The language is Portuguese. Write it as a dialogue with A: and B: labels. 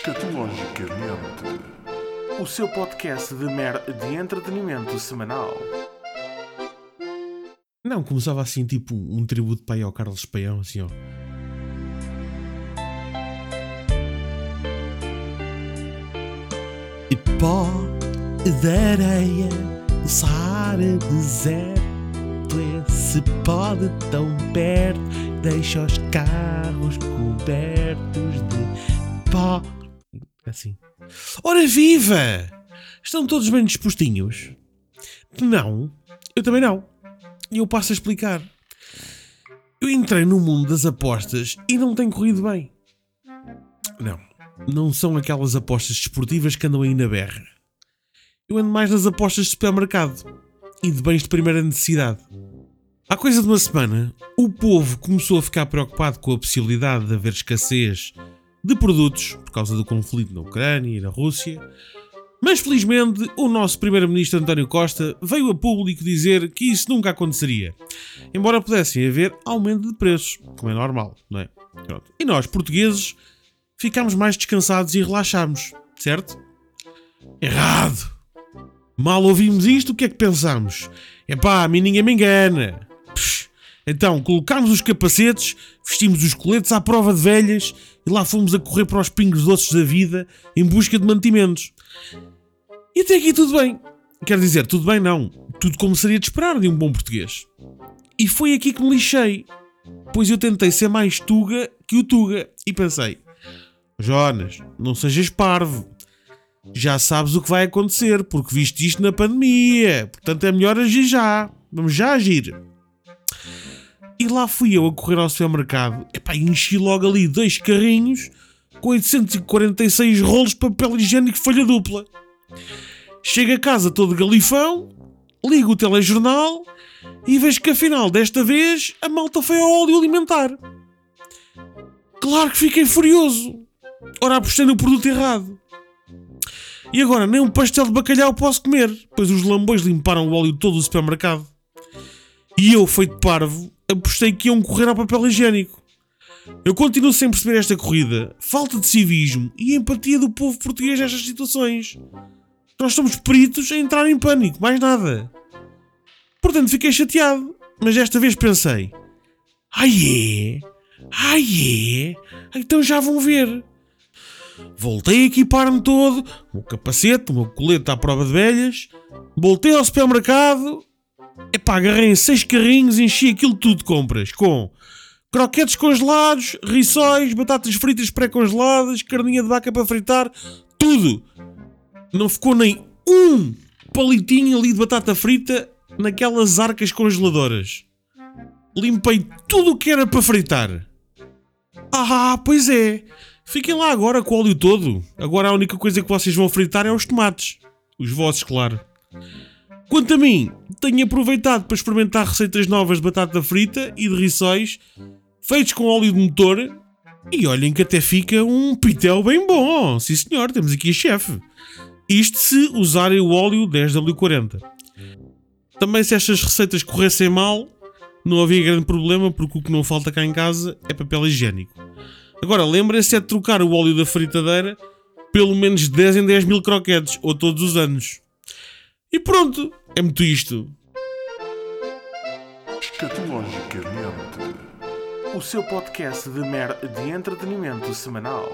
A: Escatologicamente, o seu podcast de, mer de entretenimento semanal.
B: Não, começava assim, tipo um tributo para aí ao Carlos Paião, assim, ó. E pó de areia, o Saara deserto, esse pó de tão perto, deixa os carros cobertos de pó. Assim. Ora viva! Estão todos bem dispostinhos? Não, eu também não. E eu passo a explicar. Eu entrei no mundo das apostas e não tem corrido bem. Não, não são aquelas apostas desportivas que andam aí na berra. Eu ando mais nas apostas de supermercado e de bens de primeira necessidade. Há coisa de uma semana, o povo começou a ficar preocupado com a possibilidade de haver escassez de produtos por causa do conflito na Ucrânia e na Rússia. Mas felizmente o nosso primeiro-ministro António Costa veio a público dizer que isso nunca aconteceria, embora pudessem haver aumento de preços, como é normal, não é? Pronto. E nós, portugueses, ficámos mais descansados e relaxámos, certo? Errado! Mal ouvimos isto, o que é que pensamos? Epá, a mim ninguém me engana. Então, colocámos os capacetes, vestimos os coletes à prova de velhas e lá fomos a correr para os pingos doces da vida em busca de mantimentos. E até aqui tudo bem. Quer dizer, tudo bem não. Tudo como seria de esperar de um bom português. E foi aqui que me lixei. Pois eu tentei ser mais tuga que o tuga. E pensei, Jonas, não sejas parvo. Já sabes o que vai acontecer, porque viste isto na pandemia. Portanto é melhor agir já. Vamos já agir. E lá fui eu a correr ao supermercado. Epá, enchi logo ali dois carrinhos com 846 rolos de papel higiênico folha dupla. Chego a casa todo galifão, ligo o telejornal e vejo que afinal desta vez a malta foi ao óleo alimentar. Claro que fiquei furioso. Ora, apostei no produto errado. E agora nem um pastel de bacalhau posso comer, pois os lambões limparam o óleo todo do supermercado. E eu, feito parvo, apostei que iam correr ao papel higiênico. Eu continuo sem perceber esta corrida, falta de civismo e empatia do povo português nestas situações. Nós somos peritos em entrar em pânico, mais nada. Portanto, fiquei chateado, mas desta vez pensei: ai é? Ai é? Então já vão ver. Voltei a equipar-me todo, o capacete, o meu colete à prova de velhas, voltei ao supermercado Epá, agarrei em seis carrinhos enchi aquilo tudo de compras. Com croquetes congelados, rissóis, batatas fritas pré-congeladas, carninha de vaca para fritar, tudo. Não ficou nem um palitinho ali de batata frita naquelas arcas congeladoras. Limpei tudo o que era para fritar. Ah, pois é. Fiquem lá agora com o óleo todo. Agora a única coisa que vocês vão fritar é os tomates. Os vossos, claro. Quanto a mim, tenho aproveitado para experimentar receitas novas de batata frita e de rissóis feitos com óleo de motor e olhem que até fica um pitel bem bom. Sim senhor, temos aqui a chefe. Isto se usarem o óleo 10W40. Também se estas receitas corressem mal, não havia grande problema porque o que não falta cá em casa é papel higiênico. Agora, lembrem-se é de trocar o óleo da fritadeira pelo menos 10 em 10 mil croquetes, ou todos os anos. E pronto, é muito isto.
A: Escatologicamente, o seu podcast de mer de entretenimento semanal.